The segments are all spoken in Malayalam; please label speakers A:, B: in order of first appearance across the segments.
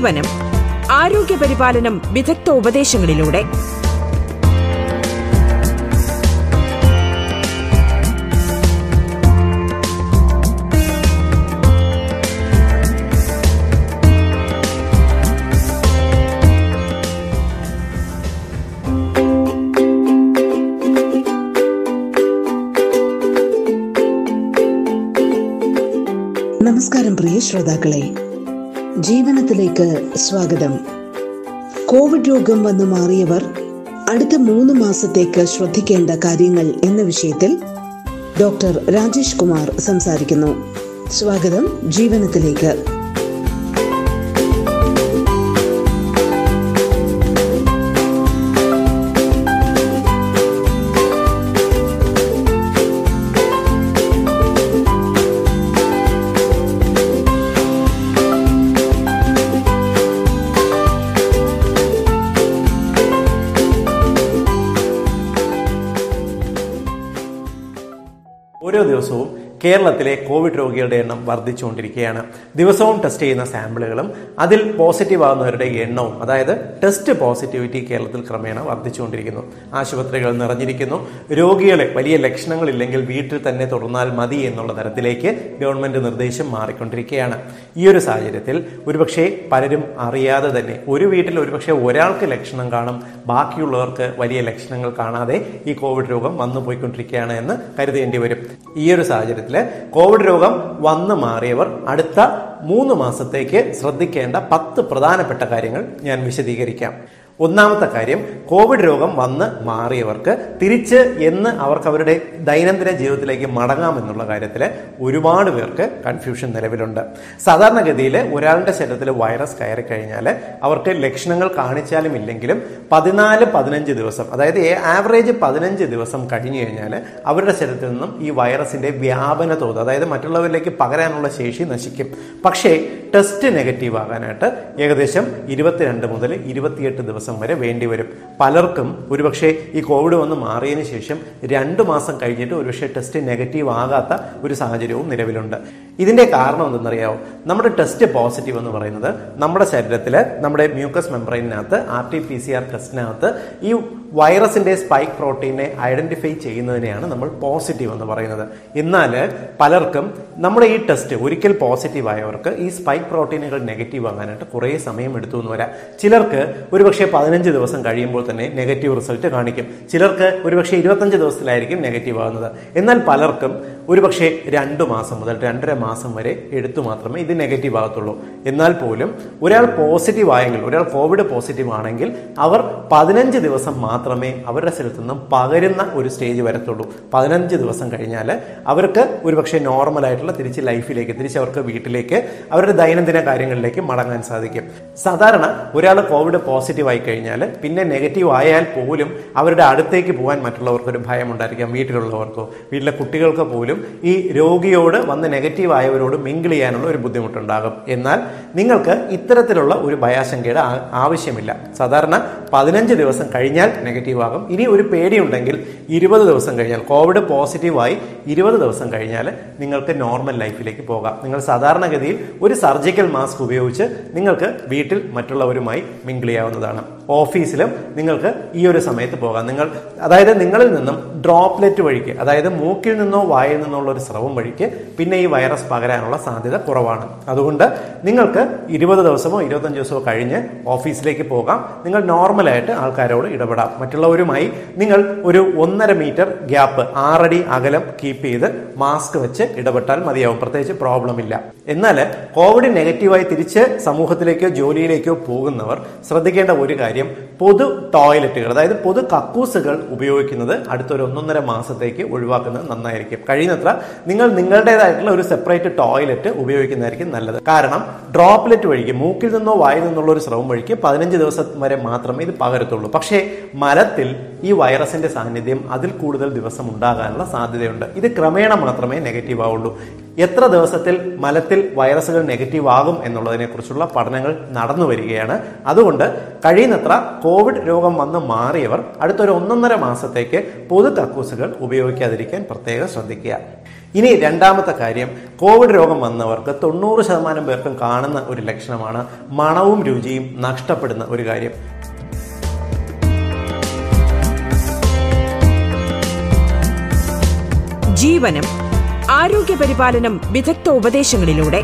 A: ജീവനം ആരോഗ്യ പരിപാലനം വിദഗ്ധ ഉപദേശങ്ങളിലൂടെ.
B: നമസ്കാരം പ്രിയ ശ്രോതാക്കളെ. ജീവനത്തിലേക്ക് സ്വാഗതം. കോവിഡ് രോഗം വന്നു മാറിയവർ അടുത്ത മൂന്ന് മാസത്തേക്ക് ശ്രദ്ധിക്കേണ്ട കാര്യങ്ങൾ എന്ന വിഷയത്തിൽ ഡോക്ടർ രാജേഷ് കുമാർ സംസാരിക്കുന്നു. സ്വാഗതം ജീവനത്തിലേക്ക്.
C: കേരളത്തിലെ കോവിഡ് രോഗികളുടെ എണ്ണം വർദ്ധിച്ചുകൊണ്ടിരിക്കുകയാണ്. ദിവസവും ടെസ്റ്റ് ചെയ്യുന്ന സാമ്പിളുകളും അതിൽ പോസിറ്റീവ് ആകുന്നവരുടെ എണ്ണവും അതായത് ടെസ്റ്റ് പോസിറ്റിവിറ്റി കേരളത്തിൽ ക്രമേണ വർദ്ധിച്ചുകൊണ്ടിരിക്കുന്നു. ആശുപത്രികൾ നിറഞ്ഞിരിക്കുന്നു. രോഗികളെ വലിയ ലക്ഷണങ്ങളില്ലെങ്കിൽ വീട്ടിൽ തന്നെ തുടർന്നാൽ മതി എന്നുള്ള തരത്തിലേക്ക് ഗവൺമെന്റ് നിർദ്ദേശം മാറിക്കൊണ്ടിരിക്കുകയാണ്. ഈ ഒരു സാഹചര്യത്തിൽ ഒരുപക്ഷെ പലരും അറിയാതെ തന്നെ ഒരു വീട്ടിൽ ഒരുപക്ഷെ ഒരാൾക്ക് ലക്ഷണം കാണും ബാക്കിയുള്ളവർക്ക് വലിയ ലക്ഷണങ്ങൾ കാണാതെ ഈ കോവിഡ് രോഗം വന്നു പോയിക്കൊണ്ടിരിക്കുകയാണ് എന്ന് കരുതേണ്ടി വരും. ഈ ഒരു സാഹചര്യത്തിൽ കോവിഡ് രോഗം വന്നു മാറിയവർ അടുത്ത മൂന്ന് മാസത്തേക്ക് ശ്രദ്ധിക്കേണ്ട പത്ത് പ്രധാനപ്പെട്ട കാര്യങ്ങൾ ഞാൻ വിശദീകരിക്കാം. ഒന്നാമത്തെ കാര്യം കോവിഡ് രോഗം വന്ന് മാറിയവർക്ക് തിരിച്ച് എന്ന് അവർക്ക് അവരുടെ ദൈനംദിന ജീവിതത്തിലേക്ക് മടങ്ങാമെന്നുള്ള കാര്യത്തിൽ ഒരുപാട് പേർക്ക് കൺഫ്യൂഷൻ നിലവിലുണ്ട്. സാധാരണഗതിയിൽ ഒരാളുടെ ശരീരത്തിൽ വൈറസ് കയറി കഴിഞ്ഞാൽ അവർക്ക് ലക്ഷണങ്ങൾ കാണിച്ചാലും ഇല്ലെങ്കിലും പതിനാല് പതിനഞ്ച് ദിവസം അതായത് ആവറേജ് പതിനഞ്ച് ദിവസം കഴിഞ്ഞു കഴിഞ്ഞാൽ അവരുടെ ശരീരത്തിൽ നിന്നും ഈ വൈറസിന്റെ വ്യാപന തോത് അതായത് മറ്റുള്ളവരിലേക്ക് പകരാനുള്ള ശേഷി നശിക്കും. പക്ഷേ ടെസ്റ്റ് നെഗറ്റീവ് ആകാനായിട്ട് ഏകദേശം ഇരുപത്തിരണ്ട് മുതൽ ഇരുപത്തിയെട്ട് ദിവസം വരെ വേണ്ടിവരും പലർക്കും ഒരുപക്ഷെ ഈ കോവിഡ് വന്ന് മാറിയതിനു ശേഷം രണ്ട് മാസം കഴിഞ്ഞിട്ട് ഒരുപക്ഷെ ടെസ്റ്റ് നെഗറ്റീവ് ആകാത്ത ഒരു സാഹചര്യവും നിലവിലുണ്ട്. ഇതിന്റെ കാരണം എന്തെന്നറിയാമോ നമ്മുടെ ടെസ്റ്റ് പോസിറ്റീവ് എന്ന് പറയുന്നത് നമ്മുടെ ശരീരത്തിൽ നമ്മുടെ mucus മെമ്പറൈനകത്ത് R T P C R ടെസ്റ്റിനകത്ത് ഈ വൈറസിന്റെ സ്പൈക്ക് പ്രോട്ടീനെ ഐഡന്റിഫൈ ചെയ്യുന്നതിനെയാണ് നമ്മൾ പോസിറ്റീവ് എന്ന് പറയുന്നത്. എന്നാൽ പലർക്കും നമ്മുടെ ഈ ടെസ്റ്റ് ഒരിക്കൽ പോസിറ്റീവ് ആയവർക്ക് ഈ സ്പൈക്ക് പ്രോട്ടീനുകൾ നെഗറ്റീവ് ആകാനായിട്ട് കുറേ സമയം എടുത്തു എന്ന് വരാം. ചിലർക്ക് ഒരുപക്ഷെ പതിനഞ്ച് ദിവസം കഴിയുമ്പോൾ തന്നെ നെഗറ്റീവ് റിസൾട്ട് കാണിക്കും. ചിലർക്ക് ഒരുപക്ഷെ ഇരുപത്തഞ്ച് ദിവസത്തിലായിരിക്കും നെഗറ്റീവ് ആകുന്നത്. എന്നാൽ പലർക്കും ഒരുപക്ഷെ രണ്ട് മാസം മുതൽ രണ്ടര മാസം വരെ എടുത്തു മാത്രമേ ഇത് നെഗറ്റീവ് ആകത്തുള്ളൂ. എന്നാൽ പോലും ഒരാൾ പോസിറ്റീവ് ആയെങ്കിൽ ഒരാൾ കോവിഡ് പോസിറ്റീവ് ആണെങ്കിൽ അവർ പതിനഞ്ച് ദിവസം മാത്രമേ അവരുടെ സ്ഥലത്തു നിന്നും പകരുന്ന ഒരു സ്റ്റേജ് വരത്തുള്ളൂ. പതിനഞ്ച് ദിവസം കഴിഞ്ഞാൽ അവർക്ക് ഒരുപക്ഷെ നോർമൽ ആയിട്ടുള്ള തിരിച്ച് ലൈഫിലേക്ക് തിരിച്ച് അവർക്ക് വീട്ടിലേക്ക് അവരുടെ ദൈനംദിന കാര്യങ്ങളിലേക്ക് മടങ്ങാൻ സാധിക്കും. സാധാരണ ഒരാൾ കോവിഡ് പോസിറ്റീവ് ആയി കഴിഞ്ഞാൽ പിന്നെ നെഗറ്റീവ് ആയാൽ പോലും അവരുടെ അടുത്തേക്ക് പോകാൻ മറ്റുള്ളവർക്കൊരു ഭയം ഉണ്ടായിരിക്കാം വീട്ടിലുള്ളവർക്കോ. വീട്ടിലെ കുട്ടികൾക്ക് പോലും ഈ രോഗിയോട് വന്ന് നെഗറ്റീവ് ആയവരോട് മിങ്കിൾ ചെയ്യാനുള്ള ഒരു ബുദ്ധിമുട്ടുണ്ടാകും. എന്നാൽ നിങ്ങൾക്ക് ഇത്തരത്തിലുള്ള ഒരു ഭയാശങ്കയുടെ ആവശ്യമില്ല. സാധാരണ പതിനഞ്ച് ദിവസം കഴിഞ്ഞാൽ നെഗറ്റീവ് ആകും. ഇനി ഒരു പേടിയുണ്ടെങ്കിൽ ഇരുപത് ദിവസം കഴിഞ്ഞാൽ കോവിഡ് പോസിറ്റീവായി ഇരുപത് ദിവസം കഴിഞ്ഞാൽ നിങ്ങൾക്ക് നോർമൽ ലൈഫിലേക്ക് പോകാം. നിങ്ങൾ സാധാരണഗതിയിൽ ഒരു സർജിക്കൽ മാസ്ക് ഉപയോഗിച്ച് നിങ്ങൾക്ക് വീട്ടിൽ മറ്റുള്ളവരുമായി മിങ്കിൾ ചെയ്യാവുന്നതാണ്. ഓഫീസിലും നിങ്ങൾക്ക് ഈ ഒരു സമയത്ത് പോകാം. നിങ്ങൾ അതായത് നിങ്ങളിൽ നിന്നും ഡ്രോപ്ലെറ്റ് വഴിക്ക് അതായത് മൂക്കിൽ നിന്നോ വായിൽ നിന്നോ ഉള്ള ഒരു സ്രവം വഴിക്ക് പിന്നെ ഈ വൈറസ് പകരാനുള്ള സാധ്യത കുറവാണ്. അതുകൊണ്ട് നിങ്ങൾക്ക് ഇരുപത് ദിവസമോ ഇരുപത്തഞ്ച് ദിവസമോ കഴിഞ്ഞ് ഓഫീസിലേക്ക് പോകാം. നിങ്ങൾ നോർമലായിട്ട് ആൾക്കാരോട് ഇടപെടാം. മറ്റുള്ളവരുമായി നിങ്ങൾ ഒരു ഒന്നര മീറ്റർ ഗ്യാപ്പ് ആറടി അകലം കീപ്പ് ചെയ്ത് മാസ്ക് വെച്ച് ഇടപെട്ടാൽ മതിയാവും. പ്രത്യേകിച്ച് പ്രോബ്ലം ഇല്ല. എന്നാൽ കോവിഡ് നെഗറ്റീവായി തിരിച്ച് സമൂഹത്തിലേക്കോ ജോലിയിലേക്കോ പോകുന്നവർ ശ്രദ്ധിക്കേണ്ട ഒരു കാര്യം പൊതു ടോയ്ലറ്റുകൾ അതായത് പൊതു കക്കൂസുകൾ ഉപയോഗിക്കുന്നത് അടുത്തൊരു ഒന്നൊന്നര മാസത്തേക്ക് ഒഴിവാക്കുന്നത് നന്നായിരിക്കും. കഴിയുന്നത്ര നിങ്ങൾ നിങ്ങളുടേതായിട്ടുള്ള ഒരു സെപ്പറേറ്റ് ടോയ്ലറ്റ് ഉപയോഗിക്കുന്നതായിരിക്കും നല്ലത്. കാരണം ഡ്രോപ്ലെറ്റ് വഴിക്ക് മൂക്കിൽ നിന്നോ വായിൽ നിന്നുള്ള ഒരു സ്രവം വഴിക്ക് പതിനഞ്ച് ദിവസം വരെ മാത്രമേ ഇത് പകരത്തുള്ളൂ. പക്ഷേ ഈ വൈറസിന്റെ സാന്നിധ്യം അതിൽ കൂടുതൽ ദിവസം ഉണ്ടാകാനുള്ള സാധ്യതയുണ്ട്. ഇത് ക്രമേണ മാത്രമേ നെഗറ്റീവ് ആവുള്ളൂ. എത്ര ദിവസത്തിൽ മലത്തിൽ വൈറസുകൾ നെഗറ്റീവ് ആകും എന്നുള്ളതിനെ കുറിച്ചുള്ള പഠനങ്ങൾ നടന്നു വരികയാണ്. അതുകൊണ്ട് കഴിയുന്നത്ര കോവിഡ് രോഗം വന്ന് മാറിയവർ അടുത്തൊരു ഒന്നൊന്നര മാസത്തേക്ക് പൊതു കക്കൂസുകൾ ഉപയോഗിക്കാതിരിക്കാൻ പ്രത്യേകം ശ്രദ്ധിക്കുക. ഇനി രണ്ടാമത്തെ കാര്യം കോവിഡ് രോഗം വന്നവർക്ക് തൊണ്ണൂറ് ശതമാനം പേർക്കും കാണുന്ന ഒരു ലക്ഷണമാണ് മണവും രുചിയും നഷ്ടപ്പെടുന്ന ഒരു കാര്യം.
A: ജീവനം ആരോഗ്യ പരിപാലനം വിദഗ്ധ ഉപദേശങ്ങളിലൂടെ.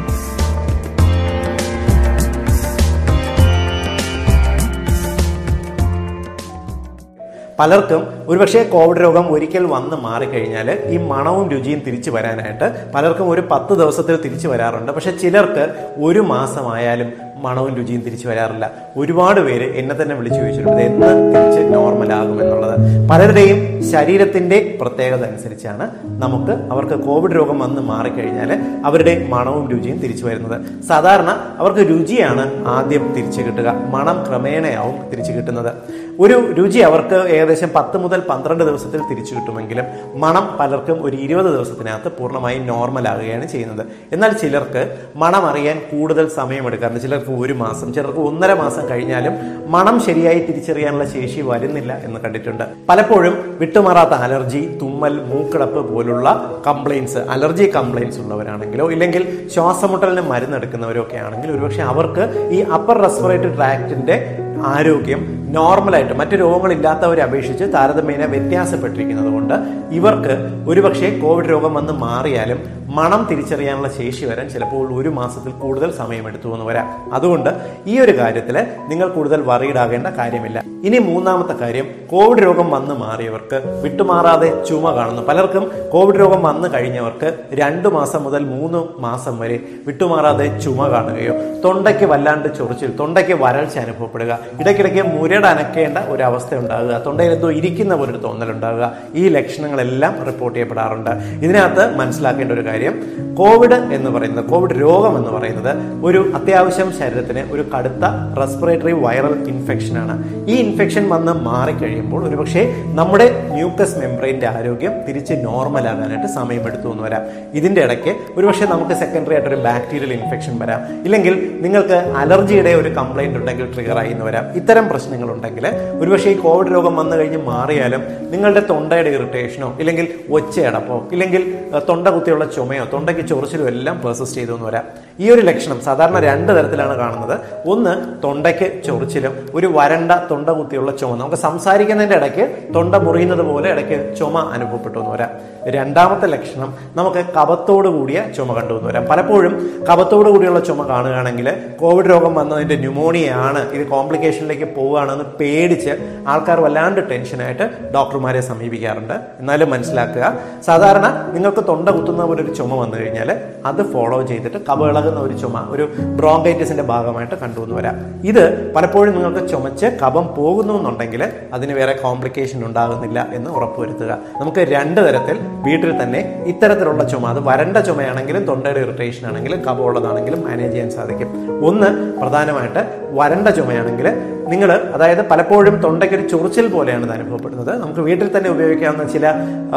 C: പലർക്കും ഒരുപക്ഷെ കോവിഡ് രോഗം ഒരിക്കൽ വന്ന് മാറിക്കഴിഞ്ഞാൽ ഈ മണവും രുചിയും തിരിച്ചു വരാനായിട്ട് പലർക്കും ഒരു പത്ത് ദിവസത്തിൽ തിരിച്ചു വരാറുണ്ട്. പക്ഷെ ചിലർക്ക് ഒരു മാസമായാലും മണവും രുചിയും തിരിച്ചു വരാറില്ല. ഒരുപാട് പേര് എന്നെ തന്നെ വിളിച്ചു ചോദിച്ചിട്ടുണ്ട് എന്ന് തിരിച്ച് നോർമൽ ആകും എന്നുള്ളത്? പലരുടെയും ശരീരത്തിന്റെ പ്രത്യേകത അനുസരിച്ചാണ് നമുക്ക് അവർക്ക് കോവിഡ് രോഗം വന്ന് മാറിക്കഴിഞ്ഞാൽ അവരുടെ മണവും രുചിയും തിരിച്ചു വരുന്നത്. സാധാരണ അവർക്ക് രുചിയാണ് ആദ്യം തിരിച്ചു കിട്ടുക. മണം ക്രമേണയാവും തിരിച്ചു കിട്ടുന്നത്. ഒരു രുചി അവർക്ക് ഏകദേശം പത്ത് മുതൽ പന്ത്രണ്ട് ദിവസത്തിൽ തിരിച്ചു കിട്ടുമെങ്കിലും മണം പലർക്കും ഒരു ഇരുപത് ദിവസത്തിനകത്ത് പൂർണമായും നോർമൽ ആകുകയാണ് ചെയ്യുന്നത്. എന്നാൽ ചിലർക്ക് മണം അറിയാൻ കൂടുതൽ സമയമെടുക്കാറുണ്ട്. ചിലർക്ക് ഒരു മാസം ചിലർക്ക് ഒന്നര മാസം കഴിഞ്ഞാലും മണം ശരിയായി തിരിച്ചറിയാനുള്ള ശേഷി വരുന്നില്ല എന്ന് കണ്ടിട്ടുണ്ട്. പലപ്പോഴും വിട്ടുമാറാത്ത അലർജി തുമ്മൽ മൂക്കിളപ്പ് പോലുള്ള കംപ്ലൈൻസ് അലർജി കംപ്ലൈൻസ് ഉള്ളവരാണെങ്കിലോ ഇല്ലെങ്കിൽ ശ്വാസമുട്ടലിന് മരുന്നെടുക്കുന്നവരോ ഒക്കെ ആണെങ്കിൽ ഒരുപക്ഷെ അവർക്ക് ഈ അപ്പർ റെസ്പിറേറ്ററി ട്രാക്റ്റിന്റെ ആരോഗ്യം നോർമലായിട്ട് മറ്റു രോഗങ്ങളില്ലാത്തവരെ അപേക്ഷിച്ച് താരതമ്യേന വ്യത്യാസപ്പെട്ടിരിക്കുന്നത് കൊണ്ട് ഇവർക്ക് ഒരുപക്ഷെ കോവിഡ് രോഗം വന്ന് മാറിയാലും മണം തിരിച്ചറിയാനുള്ള ശേഷി വരാൻ ചിലപ്പോൾ ഒരു മാസത്തിൽ കൂടുതൽ സമയമെടുത്തു എന്ന് വരാം. അതുകൊണ്ട് ഈ ഒരു കാര്യത്തിൽ നിങ്ങൾ കൂടുതൽ വറീഡാകേണ്ട കാര്യമില്ല. ഇനി മൂന്നാമത്തെ കാര്യം കോവിഡ് രോഗം വന്ന് മാറിയവർക്ക് വിട്ടുമാറാതെ ചുമ കാണുന്നു. പലർക്കും കോവിഡ് രോഗം വന്നു കഴിഞ്ഞവർക്ക് രണ്ടു മാസം മുതൽ മൂന്ന് മാസം വരെ വിട്ടുമാറാതെ ചുമ കാണുകയോ തൊണ്ടയ്ക്ക് വല്ലാണ്ട് ചൊറിച്ചിൽ തൊണ്ടയ്ക്ക് വരൾച്ച അനുഭവപ്പെടുക ഇടയ്ക്കിടയ്ക്ക് മുരടനക്കേണ്ട ഒരു അവസ്ഥ ഉണ്ടാകുക. തൊണ്ടയിൽ എന്തോ ഇരിക്കുന്ന പോലൊരു തോന്നലുണ്ടാകുക ഈ ലക്ഷണങ്ങളെല്ലാം റിപ്പോർട്ട് ചെയ്യപ്പെടാറുണ്ട്. ഇതിനകത്ത് മനസ്സിലാക്കേണ്ട ഒരു കാര്യം കോവിഡ് എന്ന് പറയുന്നത് കോവിഡ് രോഗം എന്ന് പറയുന്നത് ഒരു അത്യാവശ്യം ശരീരത്തിന് ഒരു കടുത്ത റെസ്പിറേറ്ററി വൈറൽ ഇൻഫെക്ഷൻ ആണ്. ഈ ഇൻഫെക്ഷൻ വന്ന് മാറിക്കഴിയുമ്പോൾ ഒരുപക്ഷെ നമ്മുടെ മ്യൂക്കസ് മെംബ്രെയിന്റെ ആരോഗ്യം തിരിച്ച് നോർമൽ ആകാനായിട്ട് സമയമെടുത്തു എന്ന് വരാം. ഇതിന്റെ ഇടയ്ക്ക് ഒരുപക്ഷെ നമുക്ക് സെക്കൻഡറി ആയിട്ട് ഒരു ബാക്ടീരിയൽ ഇൻഫെക്ഷൻ വരാം. ഇല്ലെങ്കിൽ നിങ്ങൾക്ക് അലർജിയുടെ ഒരു കംപ്ലൈന്റ് ഉണ്ടെങ്കിൽ ട്രിഗർ ആയി എന്ന് വരാം. ഇത്തരം പ്രശ്നങ്ങളുണ്ടെങ്കിൽ ഒരുപക്ഷെ ഈ കോവിഡ് രോഗം വന്നു കഴിഞ്ഞ് മാറിയാലും നിങ്ങളുടെ തൊണ്ടയുടെ ഇറിറ്റേഷനോ ഇല്ലെങ്കിൽ ഒച്ചയടപ്പോ ഇല്ലെങ്കിൽ തൊണ്ട കുത്തിയുള്ള ചുമയോ തൊണ്ടയ്ക്ക് ചൊറിച്ചിലോ എല്ലാം പെർസിസ്റ്റ് ചെയ്തു എന്ന് വരാം. ഈ ഒരു ലക്ഷണം സാധാരണ രണ്ട് തരത്തിലാണ് കാണുന്നത്. ഒന്ന് തൊണ്ടയ്ക്ക് ചൊറിച്ചിലും. ഒരു വരണ്ട തൊണ്ട കുത്തിയുള്ള ചുമ. നമുക്ക് സംസാരിക്കുന്നതിന്റെ ഇടയ്ക്ക് തൊണ്ട മുറിയുന്നത് പോലെ ഇടയ്ക്ക് ചുമ അനുഭവപ്പെട്ടു എന്ന് വരാം. രണ്ടാമത്തെ ലക്ഷണം നമുക്ക് കപത്തോട് കൂടിയ ചുമ കണ്ടു എന്ന് വരാം. പലപ്പോഴും കപത്തോട് കൂടിയുള്ള ചുമ കാണുകയാണെങ്കിൽ കോവിഡ് രോഗം വന്നതിന്റെ ന്യൂമോണിയയാണ് ഇത് കോംപ്ലിക്കേഷനിലേക്ക് പോവുകയാണെന്ന് പേടിച്ച് ആൾക്കാർ വല്ലാണ്ട് ടെൻഷനായിട്ട് ഡോക്ടർമാരെ സമീപിക്കാറുണ്ട്. എന്നാലും മനസ്സിലാക്കുക സാധാരണ നിങ്ങൾക്ക് തൊണ്ട കുത്തുന്ന പോലെ ഒരു ചുമ വന്നു കഴിഞ്ഞാൽ അത് ഫോളോ ചെയ്തിട്ട് കവിളകുന്ന ഒരു ചുമ ഒരു ബ്രോങ്കൈറ്റിസിന്റെ ഭാഗമായിട്ട് കണ്ടുവന്ന് വരാം. ഇത് പലപ്പോഴും നിങ്ങൾക്ക് ചുമച്ച് കഫം പോകുന്നു എന്നുണ്ടെങ്കിൽ അതിന് വേറെ കോംപ്ലിക്കേഷൻ ഉണ്ടാകുന്നില്ല എന്ന് ഉറപ്പുവരുത്തുക. നമുക്ക് രണ്ട് തരത്തിൽ വീട്ടിൽ തന്നെ ഇത്തരത്തിലുള്ള ചുമ അത് വരണ്ട ചുമയാണെങ്കിലും തൊണ്ടയുടെ ഇറിറ്റേഷൻ ആണെങ്കിലും കഫമുള്ളതാണെങ്കിലും മാനേജ് ചെയ്യാൻ സാധിക്കും. ഒന്ന് പ്രധാനമായിട്ട് വരണ്ട ചുമയാണെങ്കിൽ നിങ്ങൾ അതായത് പലപ്പോഴും തൊണ്ടയ്ക്ക് ഒരു ചൊറിച്ചിൽ പോലെയാണ് ഇത് അനുഭവപ്പെടുന്നത്. നമുക്ക് വീട്ടിൽ തന്നെ ഉപയോഗിക്കാവുന്ന ചില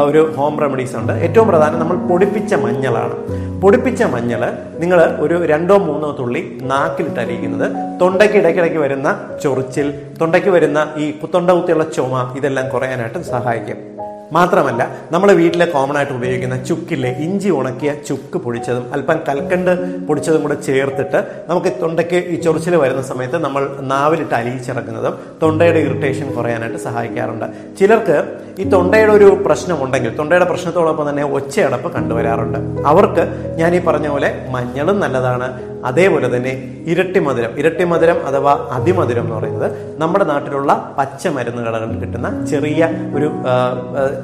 C: ഒരു ഹോം റെമഡീസ് ഉണ്ട്. ഏറ്റവും പ്രധാനം നമ്മൾ പൊടിപ്പിച്ച മഞ്ഞളാണ്. പൊടിപ്പിച്ച മഞ്ഞൾ നിങ്ങൾ ഒരു രണ്ടോ മൂന്നോ തുള്ളി നാക്കിലിട്ട് അരിയിക്കുന്നത് തൊണ്ടയ്ക്ക് ഇടയ്ക്കിടയ്ക്ക് വരുന്ന ചൊറിച്ചിൽ തൊണ്ടയ്ക്ക് വരുന്ന ഈ തൊണ്ട കുത്തിയുള്ള ചുമ ഇതെല്ലാം കുറയാനായിട്ട് സഹായിക്കും. മാത്രമല്ല നമ്മൾ വീട്ടിലെ കോമൺ ആയിട്ട് ഉപയോഗിക്കുന്ന ചുക്കില്ലേ ഇഞ്ചി ഉണക്കിയ ചുക്ക് പൊടിച്ചതും അല്പം കൽക്കണ്ട് പൊടിച്ചതും കൂടെ ചേർത്തിട്ട് നമുക്ക് തൊണ്ടയ്ക്ക് ഈ ചൊറിച്ചിൽ വരുന്ന സമയത്ത് നമ്മൾ നാവിലിട്ട് അലിയിച്ചിറക്കുന്നതും തൊണ്ടയുടെ ഇറിറ്റേഷൻ കുറയാനായിട്ട് സഹായിക്കാറുണ്ട്. ചിലർക്ക് ഈ തൊണ്ടയുടെ ഒരു പ്രശ്നമുണ്ടെങ്കിൽ തൊണ്ടയുടെ പ്രശ്നത്തോടൊപ്പം തന്നെ ഒച്ചയടപ്പ് കണ്ടുവരാറുണ്ട്. അവർക്ക് ഞാൻ ഈ പറഞ്ഞ പോലെ മഞ്ഞളും നല്ലതാണ്. അതേപോലെ തന്നെ ഇരട്ടി മധുരം. ഇരട്ടി മധുരം അഥവാ അതിമധുരം എന്ന് പറയുന്നത് നമ്മുടെ നാട്ടിലുള്ള പച്ച മരുന്നുകളിൽ കിട്ടുന്ന ചെറിയ ഒരു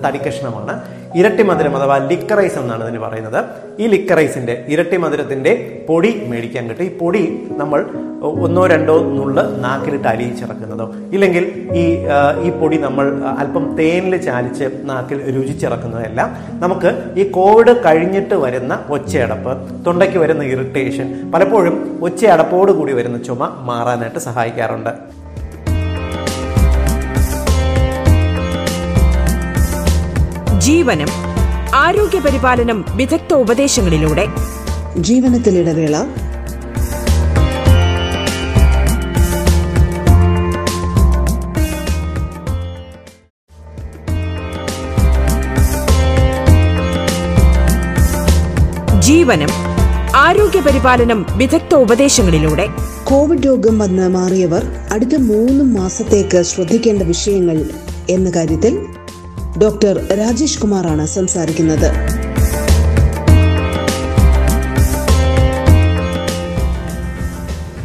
C: തടിക്കഷ്ണമാണ്. ഇരട്ടി മധുരം അഥവാ ലിക്കറൈസ് എന്നാണ് ഇതിന് പറയുന്നത്. ഈ ലിക്കറൈസിന്റെ ഇരട്ടി മധുരത്തിന്റെ പൊടി മേടിക്കാൻ കിട്ടും. ഈ പൊടി നമ്മൾ ഒന്നോ രണ്ടോ നുള്ള് നാക്കിലിട്ട് അലിയിച്ചിറക്കുന്നതോ. ഇല്ലെങ്കിൽ ഈ ഈ പൊടി നമ്മൾ അല്പം തേനിൽ ചാലിച്ച് നാക്കിൽ രുചിച്ചിറക്കുന്നതെല്ലാം. നമുക്ക് ഈ കോവിഡ് കഴിഞ്ഞിട്ട് വരുന്ന ഒച്ചയടപ്പ് തൊണ്ടയ്ക്ക് വരുന്ന ഇറിറ്റേഷൻ പലപ്പോഴും ഒച്ചയടപ്പോട് കൂടി വരുന്ന ചുമ മാറാനായിട്ട് സഹായിക്കാറുണ്ട്.
A: ജീവനം ആരോഗ്യ പരിപാലനം വിദഗ്ധ ഉപദേശങ്ങളിലൂടെ.
B: ജീവനത്തിലിടവേള
A: ജീവനം ആരോഗ്യ പരിപാലനം വിദഗ്ധ ഉപദേശങ്ങളിലൂടെ.
B: കോവിഡ് രോഗം വന്ന് മാറിയവർ അടുത്ത മൂന്ന് മാസത്തേക്ക് ശ്രദ്ധിക്കേണ്ട വിഷയങ്ങൾ എന്ന കാര്യത്തിൽ ഡോക്ടർ രാജേഷ് കുമാറാണ് സംസാരിക്കുന്നത്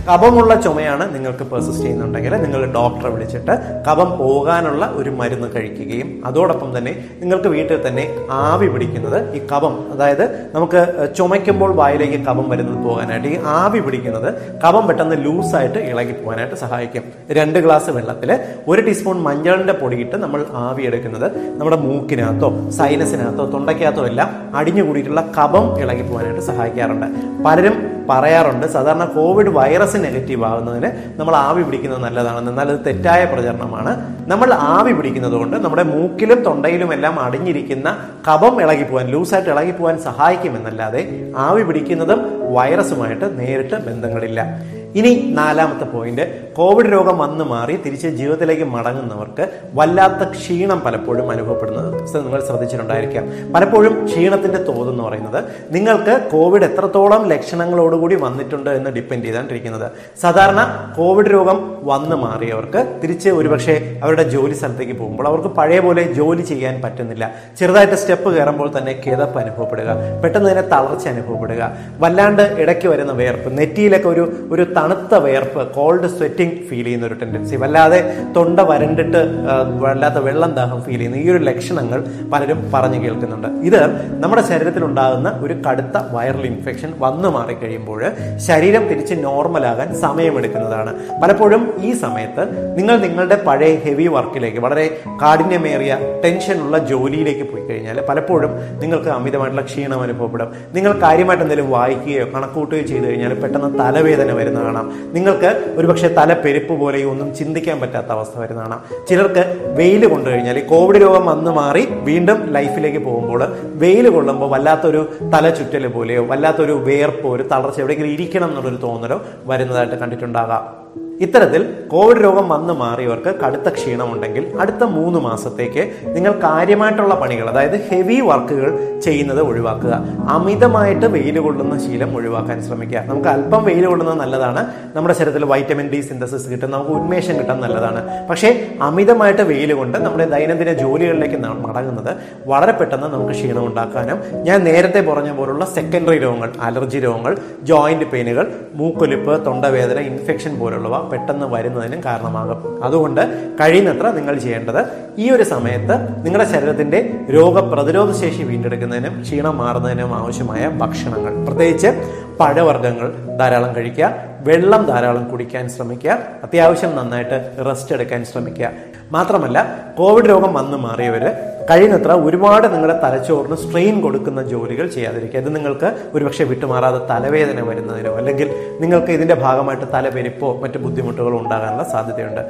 C: കഫമുള്ള ചുമയാണ് നിങ്ങൾക്ക് പെർസിസ്റ്റ് ചെയ്യുന്നുണ്ടെങ്കിൽ നിങ്ങൾ ഡോക്ടറെ വിളിച്ചിട്ട് കഫം പോകാനുള്ള ഒരു മരുന്ന് കഴിക്കുകയും അതോടൊപ്പം തന്നെ നിങ്ങൾക്ക് വീട്ടിൽ തന്നെ ആവി പിടിക്കുന്നത് ഈ കഫം അതായത് നമുക്ക് ചുമയ്ക്കുമ്പോൾ വായിലേക്ക് കഫം വരുന്നത് പോകാനായിട്ട് ഈ ആവി പിടിക്കുന്നത് കഫം പെട്ടെന്ന് ലൂസായിട്ട് ഇളകി പോകാനായിട്ട് സഹായിക്കും. രണ്ട് ഗ്ലാസ് വെള്ളത്തിൽ ഒരു ടീസ്പൂൺ മഞ്ഞളിന്റെ പൊടിയിട്ട് നമ്മൾ ആവി എടുക്കുന്നത് നമ്മുടെ മൂക്കിനകത്തോ സൈനസിനകത്തോ തൊണ്ടയ്ക്കകത്തോ എല്ലാം അടിഞ്ഞു കൂടിയിട്ടുള്ള കഫം ഇളകി പോകാനായിട്ട് സഹായിക്കാറുണ്ട്. പലരും പറയാറുണ്ട്. സാധാരണ കോവിഡ് വൈറസ് നെഗറ്റീവ് ആകുന്നതിന് നമ്മൾ ആവി പിടിക്കുന്നത് നല്ലതാണെന്ന് എന്നാൽ അത് തെറ്റായ പ്രചരണമാണ്. നമ്മൾ ആവി പിടിക്കുന്നത് കൊണ്ട് നമ്മുടെ മൂക്കിലും തൊണ്ടയിലും എല്ലാം അടിഞ്ഞിരിക്കുന്ന കഫം ഇളകിപ്പോവാൻ ലൂസായിട്ട് ഇളകിപ്പോവാൻ സഹായിക്കുമെന്നല്ലാതെ ആവി പിടിക്കുന്നതും വൈറസുമായിട്ട് നേരിട്ട് ബന്ധങ്ങളില്ല. ഇനി നാലാമത്തെ പോയിന്റ് കോവിഡ് രോഗം വന്നു മാറി തിരിച്ച് ജീവിതത്തിലേക്ക് മടങ്ങുന്നവർക്ക് വല്ലാത്ത ക്ഷീണം പലപ്പോഴും അനുഭവപ്പെടുന്നത്. നിങ്ങൾ ശ്രദ്ധിച്ചിട്ടുണ്ടായിരിക്കാം. പലപ്പോഴും ക്ഷീണത്തിന്റെ തോത് എന്ന് പറയുന്നത് നിങ്ങൾക്ക് കോവിഡ് എത്രത്തോളം ലക്ഷണങ്ങളോടുകൂടി വന്നിട്ടുണ്ട് എന്ന് ഡിപ്പെൻഡ് ചെയ്താണ്ടിരിക്കുന്നത്. സാധാരണ കോവിഡ് രോഗം വന്നു മാറിയവർക്ക് തിരിച്ച് ഒരുപക്ഷെ അവരുടെ ജോലി സ്ഥലത്തേക്ക് പോകുമ്പോൾ അവർക്ക് പഴയ പോലെ ജോലി ചെയ്യാൻ പറ്റുന്നില്ല. ചെറുതായിട്ട് സ്റ്റെപ്പ് കയറുമ്പോൾ തന്നെ കിതപ്പ് അനുഭവപ്പെടുക. പെട്ടെന്ന് തന്നെ തളർച്ച അനുഭവപ്പെടുക. വല്ലാണ്ട് ഇടയ്ക്ക് വരുന്ന വേർപ്പ് നെറ്റിയിലൊക്കെ ഒരു ഒരു തണുത്ത വേർപ്പ് കോൾഡ് സ്വെറ്റിംഗ് ഫീൽ ചെയ്യുന്ന ഒരു ടെൻഡൻസി വല്ലാതെ തൊണ്ട വരണ്ടിട്ട് വല്ലാത്ത വെള്ളം ദാഹം ഫീൽ ചെയ്യുന്ന ഈ ഒരു ലക്ഷണങ്ങൾ പലരും പറഞ്ഞു കേൾക്കുന്നുണ്ട്. ഇത് നമ്മുടെ ശരീരത്തിൽ ഉണ്ടാകുന്ന ഒരു കടുത്ത വൈറൽ ഇൻഫെക്ഷൻ വന്നു മാറിക്കഴിയുമ്പോൾ ശരീരം തിരിച്ച് നോർമലാകാൻ സമയമെടുക്കുന്നതാണ്. പലപ്പോഴും ഈ സമയത്ത് നിങ്ങൾ നിങ്ങളുടെ പഴയ ഹെവി വർക്കിലേക്ക് വളരെ കാഠിന്യമേറിയ ടെൻഷനുള്ള ജോലിയിലേക്ക് പോയി കഴിഞ്ഞാൽ പലപ്പോഴും നിങ്ങൾക്ക് അമിതമായിട്ടുള്ള ക്ഷീണം അനുഭവപ്പെടും. നിങ്ങൾ കാര്യമായിട്ട് എന്തെങ്കിലും വായിക്കുകയോ കണക്കൂട്ടുകയോ ചെയ്തു കഴിഞ്ഞാൽ പെട്ടെന്ന് തലവേദന വരുന്ന കാണാം. നിങ്ങൾക്ക് ഒരുപക്ഷെ തല പെരുപ്പ് പോലെയോ ഒന്നും ചിന്തിക്കാൻ പറ്റാത്ത അവസ്ഥ വരുന്നതാണ്. ചിലർക്ക് വെയിൽ കൊണ്ടു കഴിഞ്ഞാൽ കോവിഡ് രോഗം വന്ന് മാറി വീണ്ടും ലൈഫിലേക്ക് പോകുമ്പോൾ വെയിൽ കൊള്ളുമ്പോൾ വല്ലാത്തൊരു തല ചുറ്റൽ പോലെയോ വല്ലാത്തൊരു വേർപ്പോ ഒരു തളർച്ച എവിടെയെങ്കിലും ഇരിക്കണം എന്നുള്ളൊരു തോന്നലോ വരുന്നതായിട്ട് കണ്ടിട്ടുണ്ടാകാം. ഇത്തരത്തിൽ കോവിഡ് രോഗം വന്നു മാറിയവർക്ക് കടുത്ത ക്ഷീണമുണ്ടെങ്കിൽ അടുത്ത മൂന്ന് മാസത്തേക്ക് നിങ്ങൾ കാര്യമായിട്ടുള്ള പണികൾ അതായത് ഹെവി വർക്കുകൾ ചെയ്യുന്നത് ഒഴിവാക്കുക. അമിതമായിട്ട് വെയിൽ കൊള്ളുന്ന ശീലം ഒഴിവാക്കാൻ ശ്രമിക്കുക. നമുക്ക് അല്പം വെയിൽ കൊള്ളുന്നത് നല്ലതാണ്. നമ്മുടെ ശരീരത്തിൽ വൈറ്റമിൻ ഡി സിന്തസിസ് കിട്ടും. നമുക്ക് ഉന്മേഷം കിട്ടാൻ നല്ലതാണ്. പക്ഷേ അമിതമായിട്ട് വെയിൽ കൊണ്ട് നമ്മുടെ ദൈനംദിന ജോലികളിലേക്ക് മടങ്ങുന്നത് വളരെ പെട്ടെന്ന് നമുക്ക് ക്ഷീണം ഉണ്ടാക്കാനും ഞാൻ നേരത്തെ പറഞ്ഞ പോലുള്ള സെക്കൻഡറി രോഗങ്ങൾ അലർജി രോഗങ്ങൾ ജോയിന്റ് പെയിനുകൾ മൂക്കൊലിപ്പ് തൊണ്ടവേദന ഇൻഫെക്ഷൻ പോലുള്ളവ പെട്ടെന്ന് വരുന്നതിനും കാരണമാകും. അതുകൊണ്ട് കഴിയുന്നത്ര നിങ്ങൾ ചെയ്യേണ്ടത് ഈ ഒരു സമയത്ത് നിങ്ങളുടെ ശരീരത്തിന്റെ രോഗപ്രതിരോധ ശേഷി വീണ്ടെടുക്കുന്നതിനും ക്ഷീണം മാറുന്നതിനും ആവശ്യമായ ഭക്ഷണങ്ങൾ. പ്രത്യേകിച്ച് പഴവർഗങ്ങൾ ധാരാളം കഴിക്കുക വെള്ളം ധാരാളം കുടിക്കാൻ ശ്രമിക്കുക അത്യാവശ്യം നന്നായിട്ട് റെസ്റ്റ് എടുക്കാൻ ശ്രമിക്കുക. മാത്രമല്ല കോവിഡ് രോഗം വന്നു മാറിയവര് കഴിയുന്നത്ര ഒരുപാട് നിങ്ങളുടെ തലച്ചോറിന് സ്ട്രെയിൻ കൊടുക്കുന്ന ജോലികൾ ചെയ്യാതിരിക്കുക. ഇത് നിങ്ങൾക്ക് ഒരുപക്ഷെ വിട്ടുമാറാതെ തലവേദന വരുന്നതിനോ അല്ലെങ്കിൽ നിങ്ങൾക്ക് ഇതിന്റെ ഭാഗമായിട്ട് തലപെരിപ്പോ മറ്റു ബുദ്ധിമുട്ടുകളോ ഉണ്ടാകാനുള്ള സാധ്യതയുണ്ട്.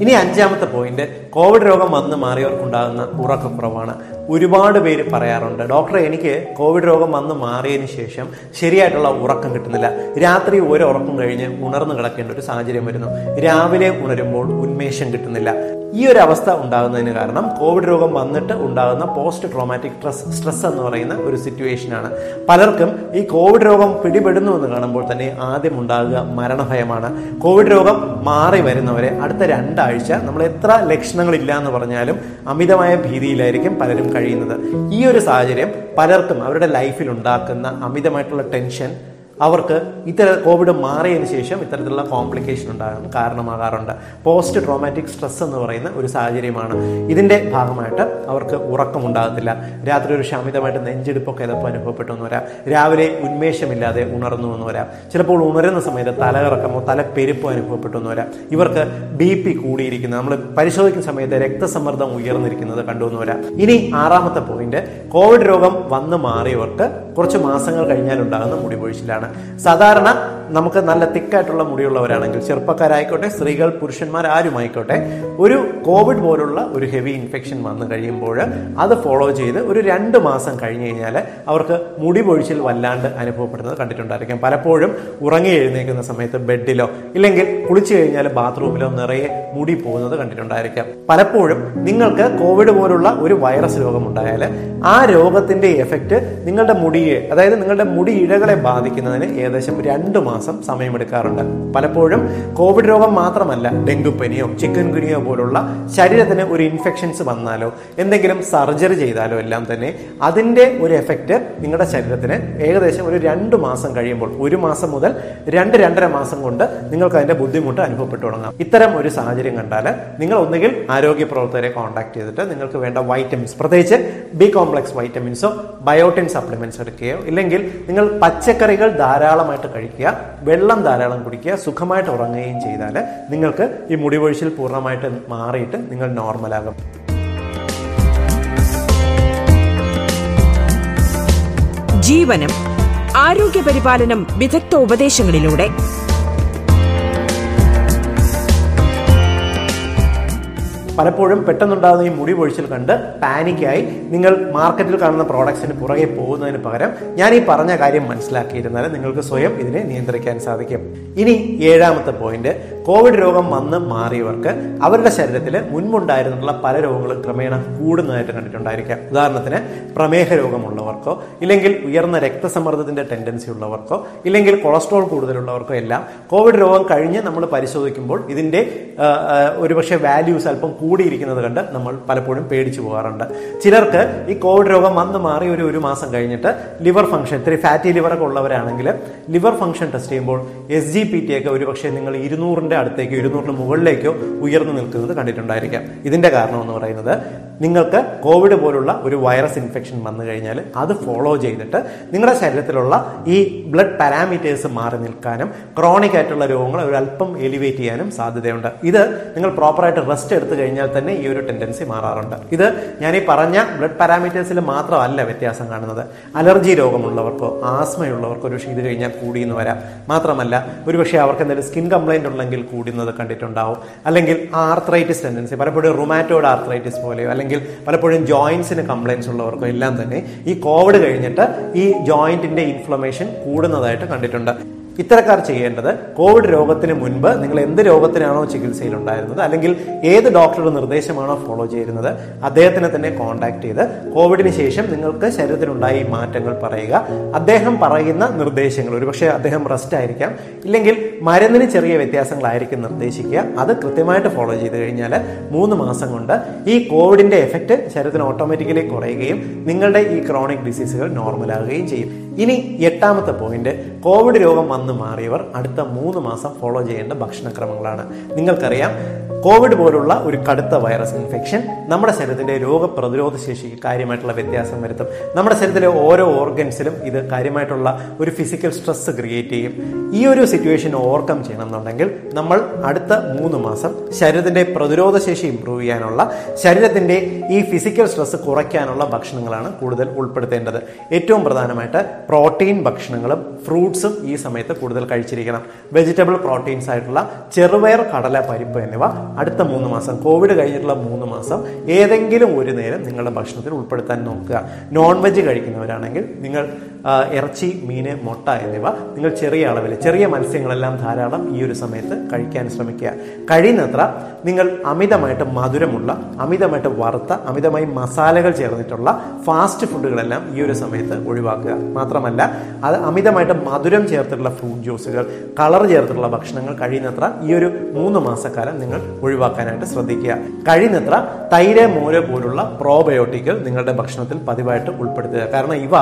C: ഇനി അഞ്ചാമത്തെ പോയിന്റ് കോവിഡ് രോഗം വന്ന് മാറിയവർക്കുണ്ടാകുന്ന ഉറക്കക്കുറവാണ്. ഒരുപാട് പേര് പറയാറുണ്ട് ഡോക്ടറെ എനിക്ക് കോവിഡ് രോഗം വന്ന് മാറിയതിന് ശേഷം ശരിയായിട്ടുള്ള ഉറക്കം കിട്ടുന്നില്ല. രാത്രി ഒരു ഉറക്കം കഴിഞ്ഞ് ഉണർന്നു കിടക്കേണ്ട ഒരു സാഹചര്യം വരുന്നു. രാവിലെ ഉണരുമ്പോൾ ഉന്മേഷം കിട്ടുന്നില്ല. ഈ ഒരു അവസ്ഥ ഉണ്ടാകുന്നതിന് കാരണം കോവിഡ് രോഗം വന്നിട്ട് ഉണ്ടാകുന്ന പോസ്റ്റ് ട്രോമാറ്റിക് സ്ട്രെസ് സ്ട്രെസ് എന്ന് പറയുന്ന ഒരു സിറ്റുവേഷനാണ് പലർക്കും ഈ കോവിഡ് രോഗം പിടിപെടുന്നു എന്ന് കാണുമ്പോൾ തന്നെ ആദ്യം ഉണ്ടാകുക മരണഭയമാണ്. കോവിഡ് രോഗം മാറി വരുന്നവരെ അടുത്ത രണ്ടാഴ്ച നമ്മൾ എത്ര ലക്ഷണങ്ങൾ ഇല്ല എന്ന് പറഞ്ഞാലും അമിതമായ ഭീതിയിലായിരിക്കും പലരും കഴിയുന്നത്. ഈ ഒരു സാഹചര്യം പലർക്കും അവരുടെ ലൈഫിൽ ഉണ്ടാക്കുന്ന അമിതമായിട്ടുള്ള ടെൻഷൻ അവർക്ക് ഇത്തരം കോവിഡ് മാറിയതിനു ശേഷം ഇത്തരത്തിലുള്ള കോംപ്ലിക്കേഷൻ ഉണ്ടാകാൻ കാരണമാകാറുണ്ട്. പോസ്റ്റ് ട്രോമാറ്റിക് സ്ട്രെസ് എന്ന് പറയുന്ന ഒരു സാഹചര്യമാണ്. ഇതിന്റെ ഭാഗമായിട്ട് അവർക്ക് ഉറക്കമുണ്ടാകത്തില്ല. രാത്രി ഒരു ശാമിതമായിട്ട് നെഞ്ചെടുപ്പൊക്കെ ചിലപ്പോൾ അനുഭവപ്പെട്ടു എന്ന് വരാം. രാവിലെ ഉന്മേഷമില്ലാതെ ഉണർന്നു എന്ന് വരാം. ചിലപ്പോൾ ഉണരുന്ന സമയത്ത് തലകറക്കമോ തലപ്പെരുപ്പോ അനുഭവപ്പെട്ടു എന്ന് വരാം. ഇവർക്ക് ബി പി കൂടിയിരിക്കുന്നത് നമ്മൾ പരിശോധിക്കുന്ന സമയത്ത് രക്തസമ്മർദ്ദം ഉയർന്നിരിക്കുന്നത് കണ്ടു എന്ന് വരാം. ഇനി ആറാമത്തെ പോയിന്റ് കോവിഡ് രോഗം വന്നു മാറിയവർക്ക് കുറച്ച് മാസങ്ങൾ കഴിഞ്ഞാൽ ഉണ്ടാകുന്ന സാധാരണ നമുക്ക് നല്ല തിക്കായിട്ടുള്ള മുടിയുള്ളവരാണെങ്കിൽ ചെറുപ്പക്കാരായിക്കോട്ടെ സ്ത്രീകൾ പുരുഷന്മാർ ആരുമായിക്കോട്ടെ ഒരു കോവിഡ് പോലുള്ള ഒരു ഹെവി ഇൻഫെക്ഷൻ വന്നു കഴിയുമ്പോൾ അത് ഫോളോ ചെയ്ത് ഒരു രണ്ട് മാസം കഴിഞ്ഞ് കഴിഞ്ഞാൽ അവർക്ക് മുടി പൊഴിച്ചിൽ വല്ലാണ്ട് അനുഭവപ്പെടുന്നത് കണ്ടിട്ടുണ്ടായിരിക്കും. പലപ്പോഴും ഉറങ്ങി എഴുന്നേക്കുന്ന സമയത്ത് ബെഡിലോ ഇല്ലെങ്കിൽ കുളിച്ചു കഴിഞ്ഞാൽ ബാത്റൂമിലോ നിറയെ മുടി പോകുന്നത് കണ്ടിട്ടുണ്ടായിരിക്കാം. പലപ്പോഴും നിങ്ങൾക്ക് കോവിഡ് പോലുള്ള ഒരു വൈറസ് രോഗം ഉണ്ടായാൽ ആ രോഗത്തിന്റെ എഫക്റ്റ് നിങ്ങളുടെ മുടിയെ അതായത് നിങ്ങളുടെ മുടി ഇഴകളെ ബാധിക്കുന്നതിന് ഏകദേശം രണ്ട് മാസം സമയമെടുക്കാറുണ്ട്. പലപ്പോഴും കോവിഡ് രോഗം മാത്രമല്ല ഡെങ്കുപ്പനിയോ ചിക്കൻ ഗുനിയോ പോലുള്ള ശരീരത്തിന് ഒരു ഇൻഫെക്ഷൻസ് വന്നാലോ എന്തെങ്കിലും സർജറി ചെയ്താലോ എല്ലാം തന്നെ അതിന്റെ ഒരു എഫക്റ്റ് നിങ്ങളുടെ ശരീരത്തിന് ഏകദേശം ഒരു രണ്ട് മാസം കഴിയുമ്പോൾ ഒരു മാസം മുതൽ രണ്ട് രണ്ടര മാസം കൊണ്ട് നിങ്ങൾക്ക് അതിന്റെ ബുദ്ധിമുട്ട് അനുഭവപ്പെട്ടു തുടങ്ങാം. ഇത്തരം ഒരു സാഹചര്യം കണ്ടാൽ നിങ്ങൾ ഒന്നുകിൽ ആരോഗ്യ പ്രവർത്തകരെ കോൺടാക്ട് ചെയ്തിട്ട് നിങ്ങൾക്ക് വേണ്ട വൈറ്റമിൻസ് പ്രത്യേകിച്ച് ബി കോംപ്ലക്സ് വൈറ്റമിൻസോ ബയോട്ടിൻ സപ്ലിമെന്റ്സ് എടുക്കുകയോ ഇല്ലെങ്കിൽ നിങ്ങൾ പച്ചക്കറികൾ ധാരാളമായിട്ട് കഴിക്കുക വെള്ളം ധാരാളം കുടിക്കുക സുഖമായിട്ട് ഉറങ്ങുകയും ചെയ്താൽ നിങ്ങൾക്ക് ഈ മുടിവൊഴിച്ചിൽ പൂർണമായിട്ട് മാറിയിട്ട് നിങ്ങൾ നോർമലാകും
A: ജീവനം ആരോഗ്യ പരിപാലനം വിദഗ്ധ ഉപദേശങ്ങളിലൂടെ.
C: പലപ്പോഴും പെട്ടെന്നുണ്ടാകുന്ന ഈ മുടി പൊഴിച്ചിൽ കണ്ട് പാനിക്കായി നിങ്ങൾ മാർക്കറ്റിൽ കാണുന്ന പ്രോഡക്ട്സിന് പുറകെ പോകുന്നതിന് പകരം ഞാൻ ഈ പറഞ്ഞ കാര്യം മനസ്സിലാക്കിയിരുന്നാൽ നിങ്ങൾക്ക് സ്വയം ഇതിനെ നിയന്ത്രിക്കാൻ സാധിക്കും. ഇനി ഏഴാമത്തെ പോയിന്റ് കോവിഡ് രോഗം വന്ന് മാറിയവർക്ക് അവരുടെ ശരീരത്തിൽ മുൻപുണ്ടായിരുന്നുള്ള പല രോഗങ്ങളും ക്രമേണ കൂടുന്നതായിട്ട് കണ്ടിട്ടുണ്ടായിരിക്കാം. ഉദാഹരണത്തിന് പ്രമേഹ രോഗമുള്ളവർക്കോ ഇല്ലെങ്കിൽ ഉയർന്ന രക്തസമ്മർദ്ദത്തിന്റെ ടെൻഡൻസി ഉള്ളവർക്കോ ഇല്ലെങ്കിൽ കൊളസ്ട്രോൾ കൂടുതലുള്ളവർക്കോ എല്ലാം കോവിഡ് രോഗം കഴിഞ്ഞ് നമ്മൾ പരിശോധിക്കുമ്പോൾ ഇതിന്റെ ഒരുപക്ഷെ വാല്യൂസ് അല്പം കൂടിയിരിക്കുന്നത് കണ്ട് നമ്മൾ പലപ്പോഴും പേടിച്ചു പോകാറുണ്ട്. ചിലർക്ക് ഈ കോവിഡ് രോഗം വന്ന് മാറി ഒരു ഒരു മാസം കഴിഞ്ഞിട്ട് ലിവർ ഫംഗ്ഷൻ ഇത്തിരി ഫാറ്റി ലിവറൊക്കെ ഉള്ളവരാണെങ്കിൽ ലിവർ ഫംഗ്ഷൻ ടെസ്റ്റ് ചെയ്യുമ്പോൾ എസ് ജി പി ടി ഒക്കെ ഒരുപക്ഷെ നിങ്ങൾ ഇരുന്നൂറിന്റെ അടുത്തേക്കോ ഇരുന്നൂറിന് മുകളിലേക്കോ ഉയർന്നു നിൽക്കുന്നത് കണ്ടിട്ടുണ്ടായിരിക്കാം. ഇതിന്റെ കാരണം എന്ന് പറയുന്നത് നിങ്ങൾക്ക് കോവിഡ് പോലുള്ള ഒരു വൈറസ് ഇൻഫെക്ഷൻ വന്നു കഴിഞ്ഞാൽ അത് ഫോളോ ചെയ്തിട്ട് നിങ്ങളുടെ ശരീരത്തിലുള്ള ഈ ബ്ലഡ് പാരാമീറ്റേഴ്സ് മാറി നിൽക്കാനും ക്രോണിക് ആയിട്ടുള്ള രോഗങ്ങൾ ഒരു അല്പം എലിവേറ്റ് ചെയ്യാനും സാധ്യതയുണ്ട്. ഇത് നിങ്ങൾ പ്രോപ്പറായിട്ട് റെസ്റ്റ് എടുത്തു കഴിഞ്ഞാൽ തന്നെ ഈ ഒരു ടെൻഡൻസി മാറാറുണ്ട്. ഇത് ഞാൻ ഈ പറഞ്ഞ ബ്ലഡ് പാരാമീറ്റേഴ്സിൽ മാത്രമല്ല വ്യത്യാസം കാണുന്നത്. അലർജി രോഗമുള്ളവർക്കോ ആസ്മയുള്ളവർക്കോ ഒരു ഇത് കഴിഞ്ഞാൽ കൂടിയെന്ന് വരാം. മാത്രമല്ല ഒരുപക്ഷെ അവർക്ക് എന്തെങ്കിലും സ്കിൻ കംപ്ലൈന്റ് ഉണ്ടെങ്കിൽ കൂടുന്നത് കണ്ടിട്ടുണ്ടാവും. അല്ലെങ്കിൽ ആർത്രൈറ്റിസ് ടെൻഡൻസി പലപ്പോഴും റുമാറ്റോഡ് ആർത്രൈറ്റിസ് പോലെയോ അല്ലെങ്കിൽ പലപ്പോഴും ജോയിന്റ്സിന് കംപ്ലയിൻസ് ഉള്ളവർക്കോ എല്ലാം തന്നെ ഈ കോവിഡ് കഴിഞ്ഞിട്ട് ഈ ജോയിന്റിന്റെ ഇൻഫ്ലമേഷൻ കൂടുന്നതായിട്ട് കണ്ടിട്ടുണ്ട്. ഇത്തരക്കാർ ചെയ്യേണ്ടത് കോവിഡ് രോഗത്തിന് മുൻപ് നിങ്ങൾ എന്ത് രോഗത്തിനാണോ ചികിത്സയിലുണ്ടായിരുന്നത് അല്ലെങ്കിൽ ഏത് ഡോക്ടറുടെ നിർദ്ദേശമാണോ ഫോളോ ചെയ്യുന്നത് അദ്ദേഹത്തിനെ തന്നെ കോൺടാക്ട് ചെയ്ത് കോവിഡിന് ശേഷം നിങ്ങൾക്ക് ശരീരത്തിലുണ്ടായ ഈ മാറ്റങ്ങൾ പറയുക. അദ്ദേഹം പറയുന്ന നിർദ്ദേശങ്ങൾ ഒരുപക്ഷെ അദ്ദേഹം റെസ്റ്റ് ആയിരിക്കാം. ഇല്ലെങ്കിൽ മരുന്നിന് ചെറിയ വ്യത്യാസങ്ങളായിരിക്കും നിർദ്ദേശിക്കുക. അത് കൃത്യമായിട്ട് ഫോളോ ചെയ്ത് കഴിഞ്ഞാൽ മൂന്ന് മാസം കൊണ്ട് ഈ കോവിഡിന്റെ എഫക്റ്റ് ശരീരത്തിന് ഓട്ടോമാറ്റിക്കലി കുറയുകയും നിങ്ങളുടെ ഈ ക്രോണിക് ഡിസീസുകൾ നോർമൽ ആകുകയും ചെയ്യും. ഇനി എട്ടാമത്തെ പോയിന്റ് കോവിഡ് രോഗം വന്നു മാറിയവർ അടുത്ത മൂന്ന് മാസം ഫോളോ ചെയ്യേണ്ട ഭക്ഷണക്രമങ്ങളാണ്. നിങ്ങൾക്കറിയാം കോവിഡ് പോലുള്ള ഒരു കടുത്ത വൈറസ് ഇൻഫെക്ഷൻ നമ്മുടെ ശരീരത്തിന്റെ രോഗപ്രതിരോധ ശേഷിക്ക് കാര്യമായിട്ടുള്ള വ്യത്യാസം വരുത്തും. നമ്മുടെ ശരീരത്തിലെ ഓരോ ഓർഗൻസിലും ഇത് കാര്യമായിട്ടുള്ള ഒരു ഫിസിക്കൽ സ്ട്രെസ് ക്രിയേറ്റ് ചെയ്യും. ഈ ഒരു സിറ്റുവേഷൻ ഓവർകം ചെയ്യണമെന്നുണ്ടെങ്കിൽ നമ്മൾ അടുത്ത മൂന്ന് മാസം ശരീരത്തിന്റെ പ്രതിരോധ ശേഷി ഇംപ്രൂവ് ചെയ്യാനുള്ള ശരീരത്തിന്റെ ഈ ഫിസിക്കൽ സ്ട്രെസ് കുറയ്ക്കാനുള്ള ഭക്ഷണങ്ങളാണ് കൂടുതൽ ഉൾപ്പെടുത്തേണ്ടത്. ഏറ്റവും പ്രധാനമായിട്ട് പ്രോട്ടീൻ ഭക്ഷണങ്ങളും ഫ്രൂട്ട്സും ഈ സമയത്ത് കൂടുതൽ കഴിച്ചിരിക്കണം. വെജിറ്റബിൾ പ്രോട്ടീൻസ് ആയിട്ടുള്ള ചെറുപയർ കടല പരിപ്പ് എന്നിവ അടുത്ത മൂന്ന് മാസം കോവിഡ് കഴിഞ്ഞിട്ടുള്ള മൂന്ന് മാസം ഏതെങ്കിലും ഒരു നേരം നിങ്ങളുടെ ഭക്ഷണത്തിൽ ഉൾപ്പെടുത്താൻ നോക്കുക. നോൺ വെജ് കഴിക്കുന്നവരാണെങ്കിൽ നിങ്ങൾ ഇറച്ചി മീന് മുട്ട എന്നിവ നിങ്ങൾ ചെറിയ അളവിൽ ചെറിയ മത്സ്യങ്ങളെല്ലാം ധാരാളം ഈ ഒരു സമയത്ത് കഴിക്കാൻ ശ്രമിക്കുക. കഴിയുന്നത്ര നിങ്ങൾ അമിതമായിട്ട് മധുരമുള്ള അമിതമായിട്ട് വറുത്ത അമിതമായി മസാലകൾ ചേർന്നിട്ടുള്ള ഫാസ്റ്റ് ഫുഡുകളെല്ലാം ഈ ഒരു സമയത്ത് ഒഴിവാക്കുക. മാത്രമല്ല അത് അമിതമായിട്ട് മധുരം ചേർത്തിട്ടുള്ള ഫ്രൂട്ട് ജ്യൂസുകൾ കളർ ചേർത്തിട്ടുള്ള ഭക്ഷണങ്ങൾ കഴിയുന്നത്ര ഈ ഒരു മൂന്ന് മാസക്കാലം നിങ്ങൾ ഒഴിവാക്കാനായിട്ട് ശ്രദ്ധിക്കുക. കഴിയുന്നത്ര തൈര് മോര് പോലുള്ള പ്രോബയോട്ടിക്കുകൾ നിങ്ങളുടെ ഭക്ഷണത്തിൽ പതിവായിട്ട് ഉൾപ്പെടുത്തുക. കാരണം ഇവ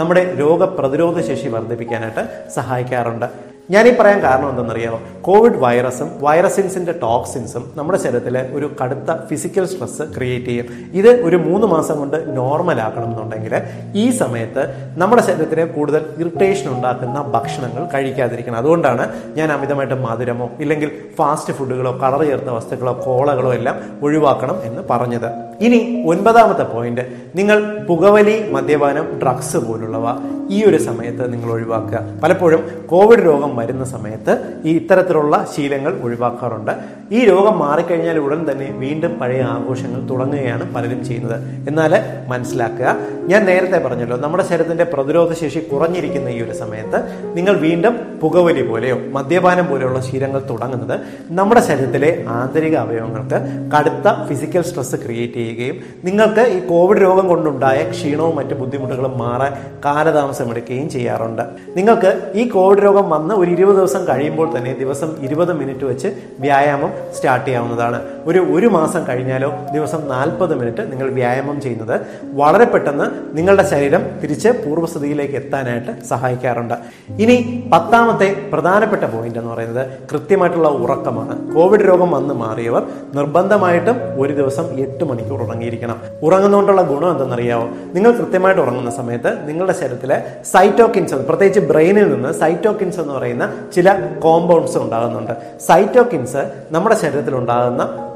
C: നമ്മുടെ രോഗപ്രതിരോധ ശേഷി വർദ്ധിപ്പിക്കാനായിട്ട് സഹായിക്കാറുണ്ട്. ഞാനീ പറയാൻ കാരണം എന്തെന്നറിയാമോ കോവിഡ് വൈറസും വൈറസിൻസിന്റെ ടോക്സിൻസും നമ്മുടെ ശരീരത്തിലെ ഒരു കടുത്ത ഫിസിക്കൽ സ്ട്രെസ് ക്രിയേറ്റ് ചെയ്യും. ഇത് ഒരു മൂന്ന് മാസം കൊണ്ട് നോർമൽ ആക്കണം എന്നുണ്ടെങ്കിൽ ഈ സമയത്ത് നമ്മുടെ ശരീരത്തിന് കൂടുതൽ ഇറിറ്റേഷൻ ഉണ്ടാക്കുന്ന ഭക്ഷണങ്ങൾ കഴിക്കാതിരിക്കണം. അതുകൊണ്ടാണ് ഞാൻ അമിതമായിട്ട് മധുരമോ ഇല്ലെങ്കിൽ ഫാസ്റ്റ് ഫുഡുകളോ കളർ ചേർത്ത വസ്തുക്കളോ കോളകളോ എല്ലാം ഒഴിവാക്കണം എന്ന് പറഞ്ഞത്. ഇനി ഒൻപതാമത്തെ പോയിന്റ് നിങ്ങൾ പുകവലി മദ്യപാനം ഡ്രഗ്സ് പോലുള്ളവ ഈ ഒരു സമയത്ത് നിങ്ങൾ ഒഴിവാക്കുക. പലപ്പോഴും കോവിഡ് രോഗം വരുന്ന സമയത്ത് ഈ ഇത്തരത്തിലുള്ള ശീലങ്ങൾ ഒഴിവാക്കാറുണ്ട്. ഈ രോഗം മാറിക്കഴിഞ്ഞാൽ ഉടൻ തന്നെ വീണ്ടും പഴയ ആഘോഷങ്ങൾ തുടങ്ങുകയാണ് പലരും ചെയ്യുന്നത്. എന്നാൽ മനസ്സിലാക്കുക ഞാൻ നേരത്തെ പറഞ്ഞല്ലോ നമ്മുടെ ശരീരത്തിന്റെ പ്രതിരോധ ശേഷി കുറഞ്ഞിരിക്കുന്ന ഈ ഒരു സമയത്ത് നിങ്ങൾ വീണ്ടും പുകവലി പോലെയോ മദ്യപാനം പോലെയുള്ള ശീലങ്ങൾ തുടങ്ങുന്നത് നമ്മുടെ ശരീരത്തിലെ ആന്തരിക അവയവങ്ങൾക്ക് കടുത്ത ഫിസിക്കൽ സ്ട്രെസ് ക്രിയേറ്റ് ചെയ്യുകയും നിങ്ങൾക്ക് ഈ കോവിഡ് രോഗം കൊണ്ടുണ്ടായ ക്ഷീണവും മറ്റ് ബുദ്ധിമുട്ടുകളും മാറാൻ കാലതാമസം എടുക്കുകയും ചെയ്യാറുണ്ട്. നിങ്ങൾക്ക് ഈ കോവിഡ് രോഗം വന്ന് ഒരു ഇരുപത് ദിവസം കഴിയുമ്പോൾ തന്നെ ദിവസം ഇരുപത് മിനിറ്റ് വെച്ച് വ്യായാമം സ്റ്റാർട്ട് ചെയ്യാവുന്നതാണ്. ഒരു ഒരു മാസം കഴിഞ്ഞാലോ ദിവസം നാൽപ്പത് മിനിറ്റ് നിങ്ങൾ വ്യായാമം ചെയ്യുന്നത് വളരെ പെട്ടെന്ന് നിങ്ങളുടെ ശരീരം തിരിച്ച് പൂർവസ്ഥിതിയിലേക്ക് എത്താനായിട്ട് സഹായിക്കാറുണ്ട്. ഇനി പത്താമത്തെ പ്രധാനപ്പെട്ട പോയിന്റ് എന്ന് പറയുന്നത് കൃത്യമായിട്ടുള്ള ഉറക്കമാണ്. കോവിഡ് രോഗം വന്ന് മാറിയവർ നിർബന്ധമായിട്ടും ഒരു ദിവസം എട്ട് മണിക്കൂർ ഉറങ്ങിയിരിക്കണം. ഉറങ്ങുന്നതുകൊണ്ടുള്ള ഗുണം എന്തെന്നറിയാമോ നിങ്ങൾ കൃത്യമായിട്ട് ഉറങ്ങുന്ന സമയത്ത് നിങ്ങളുടെ ശരീരത്തിലെ സൈറ്റോക്കിൻസ് പ്രത്യേകിച്ച് ബ്രെയിനിൽ നിന്ന് സൈറ്റോക്കിൻസ് എന്ന് പറയുന്ന ചില കോമ്പൗണ്ട്സ് ഉണ്ടാകുന്നുണ്ട്. സൈറ്റോക്കിൻസ് നമ്മുടെ ശരീരത്തിൽ ഉണ്ടാകുന്ന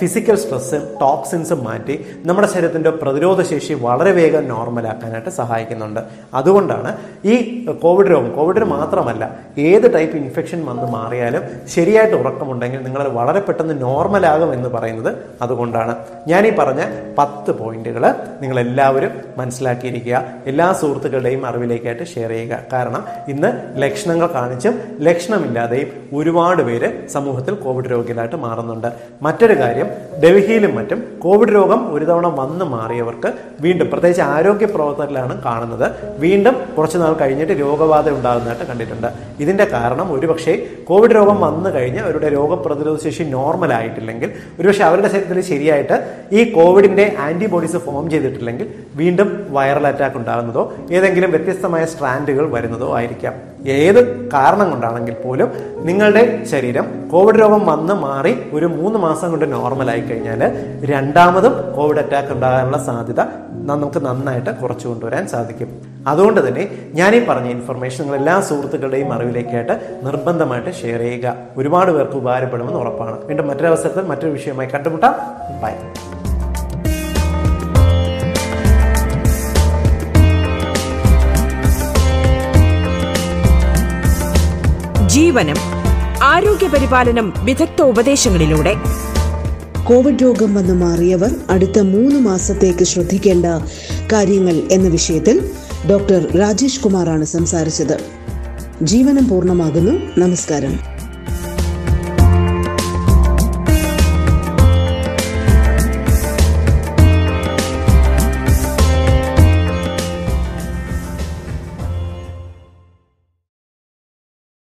C: ഫിസിക്കൽ സ്ട്രെസ് ടോക്സിൻസ് മാറ്റി നമ്മുടെ ശരീരത്തിന്റെ പ്രതിരോധ ശേഷി വളരെ വേഗം നോർമലാക്കാനായിട്ട് സഹായിക്കുന്നുണ്ട്. അതുകൊണ്ടാണ് ഈ കോവിഡ് രോഗം കോവിഡിന് മാത്രമല്ല ഏത് ടൈപ്പ് ഇൻഫെക്ഷൻ വന്ന് മാറിയാലും ശരിയായിട്ട് ഉറക്കമുണ്ടെങ്കിൽ നിങ്ങൾ വളരെ പെട്ടെന്ന് നോർമലാകും എന്ന് പറയുന്നത് അതുകൊണ്ടാണ്. ഈ പറഞ്ഞ പത്ത് പോയിന്റുകൾ നിങ്ങൾ എല്ലാവരും മനസ്സിലാക്കിയിരിക്കുക. എല്ലാ സുഹൃത്തുക്കളുടെയും അറിവിലേക്കായിട്ട് ഷെയർ ചെയ്യുക. കാരണം ഇന്ന് ലക്ഷണങ്ങൾ കാണിച്ചും ലക്ഷണമില്ലാതെയും ഒരുപാട് പേര് സമൂഹത്തിൽ കോവിഡ് രോഗികളായിട്ട് മാറുന്നുണ്ട്. മറ്റൊരു കാര്യം ഡൽഹിയിലും മറ്റും കോവിഡ് രോഗം ഒരു തവണ വന്ന് മാറിയവർക്ക് വീണ്ടും പ്രത്യേകിച്ച് ആരോഗ്യ പ്രവർത്തകരിലാണ് കാണുന്നത്. വീണ്ടും കുറച്ച് നാൾ കഴിഞ്ഞിട്ട് രോഗബാധ ഉണ്ടാകുന്നതായിട്ട് കണ്ടിട്ടുണ്ട്. ഇതിന്റെ കാരണം ഒരുപക്ഷെ കോവിഡ് രോഗം വന്നു കഴിഞ്ഞ് അവരുടെ രോഗപ്രതിരോധ ശേഷി നോർമൽ ആയിട്ടില്ലെങ്കിൽ ഒരുപക്ഷെ അവരുടെ ശരീരത്തിൽ ശരിയായിട്ട് ഈ കോവിഡിന്റെ ആന്റിബോഡീസ് ഫോം ചെയ്തിട്ടില്ലെങ്കിൽ വീണ്ടും വൈറൽ അറ്റാക്ക് ഉണ്ടാകുന്നതോ ഏതെങ്കിലും വ്യത്യസ്തമായ സ്ട്രാൻഡുകൾ വരുന്നതോ ആയിരിക്കാം. ഏത് കാരണം കൊണ്ടാണെങ്കിൽ പോലും നിങ്ങളുടെ ശരീരം കോവിഡ് രോഗം വന്ന് മാറി ഒരു മൂന്ന് മാസം കൊണ്ട് നോർമലായി കഴിഞ്ഞാൽ രണ്ടാമതും കോവിഡ് അറ്റാക്ക് ഉണ്ടാകാനുള്ള സാധ്യത നമുക്ക് നന്നായിട്ട് കുറച്ചു കൊണ്ടുവരാൻ സാധിക്കും. അതുകൊണ്ട് തന്നെ ഈ പറഞ്ഞ ഇൻഫർമേഷൻ നിങ്ങൾ എല്ലാ സുഹൃത്തുക്കളുടെയും അറിവിലേക്കായിട്ട് നിർബന്ധമായിട്ട് ഷെയർ ചെയ്യുക. ഒരുപാട് പേർക്ക് ഉപകാരപ്പെടുമെന്ന് ഉറപ്പാണ്. വീണ്ടും മറ്റൊരവസരത്തിൽ മറ്റൊരു വിഷയമായി കണ്ടുമുട്ടാം. ബൈ
A: ജീവനം ആരോഗ്യ പരിപാലനം വിദഗ്ധ ഉപദേശങ്ങളിലൂടെ
B: കോവിഡ് രോഗം വന്ന് മാറിയവർ അടുത്ത മൂന്ന് മാസത്തേക്ക് ശ്രദ്ധിക്കേണ്ട കാര്യങ്ങൾ എന്ന വിഷയത്തിൽ ഡോക്ടർ രാജേഷ് കുമാറാണ് സംസാരിച്ചത്. ജീവനം പൂർണമാകുന്നു. നമസ്കാരം.